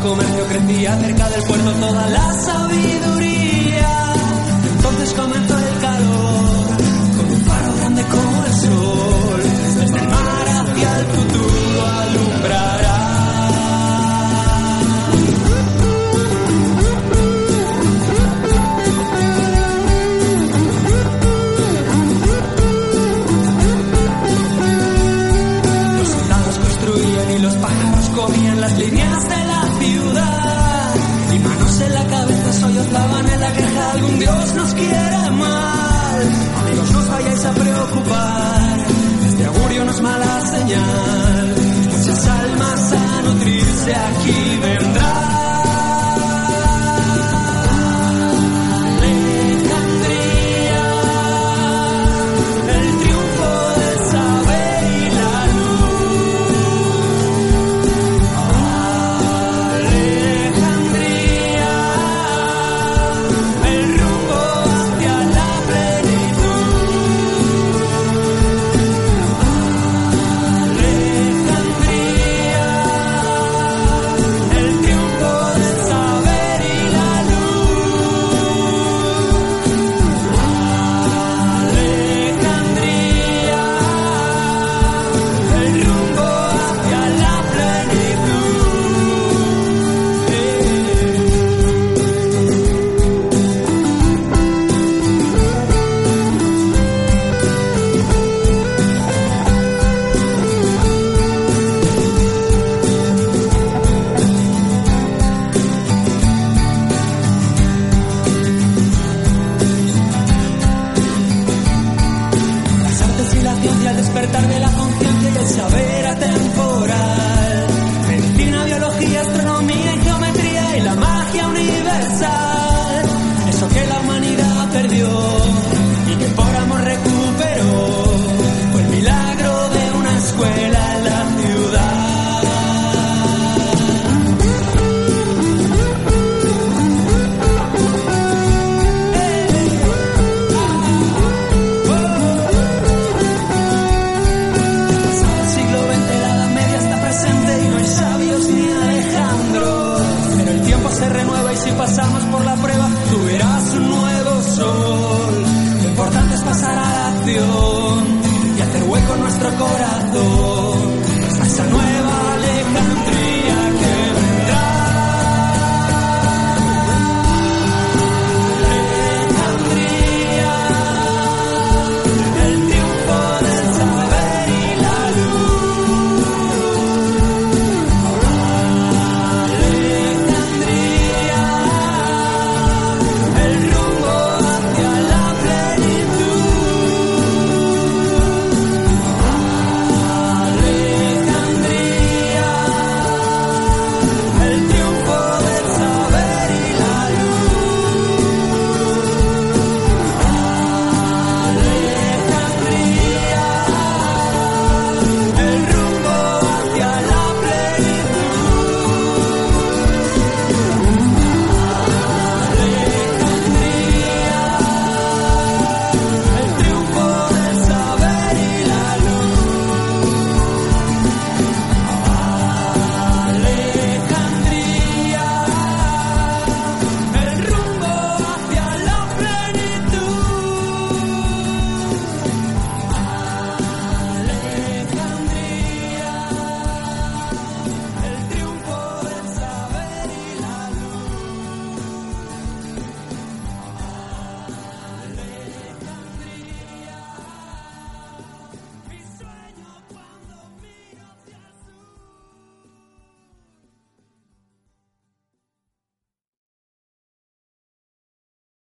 Comercio crecía cerca del puerto toda la sabiduría. Entonces comenzó no es mala señal. Si pasamos por la prueba, tú verás un nuevo sol. Lo importante es pasar a la acción y hacer hueco nuestro corazón.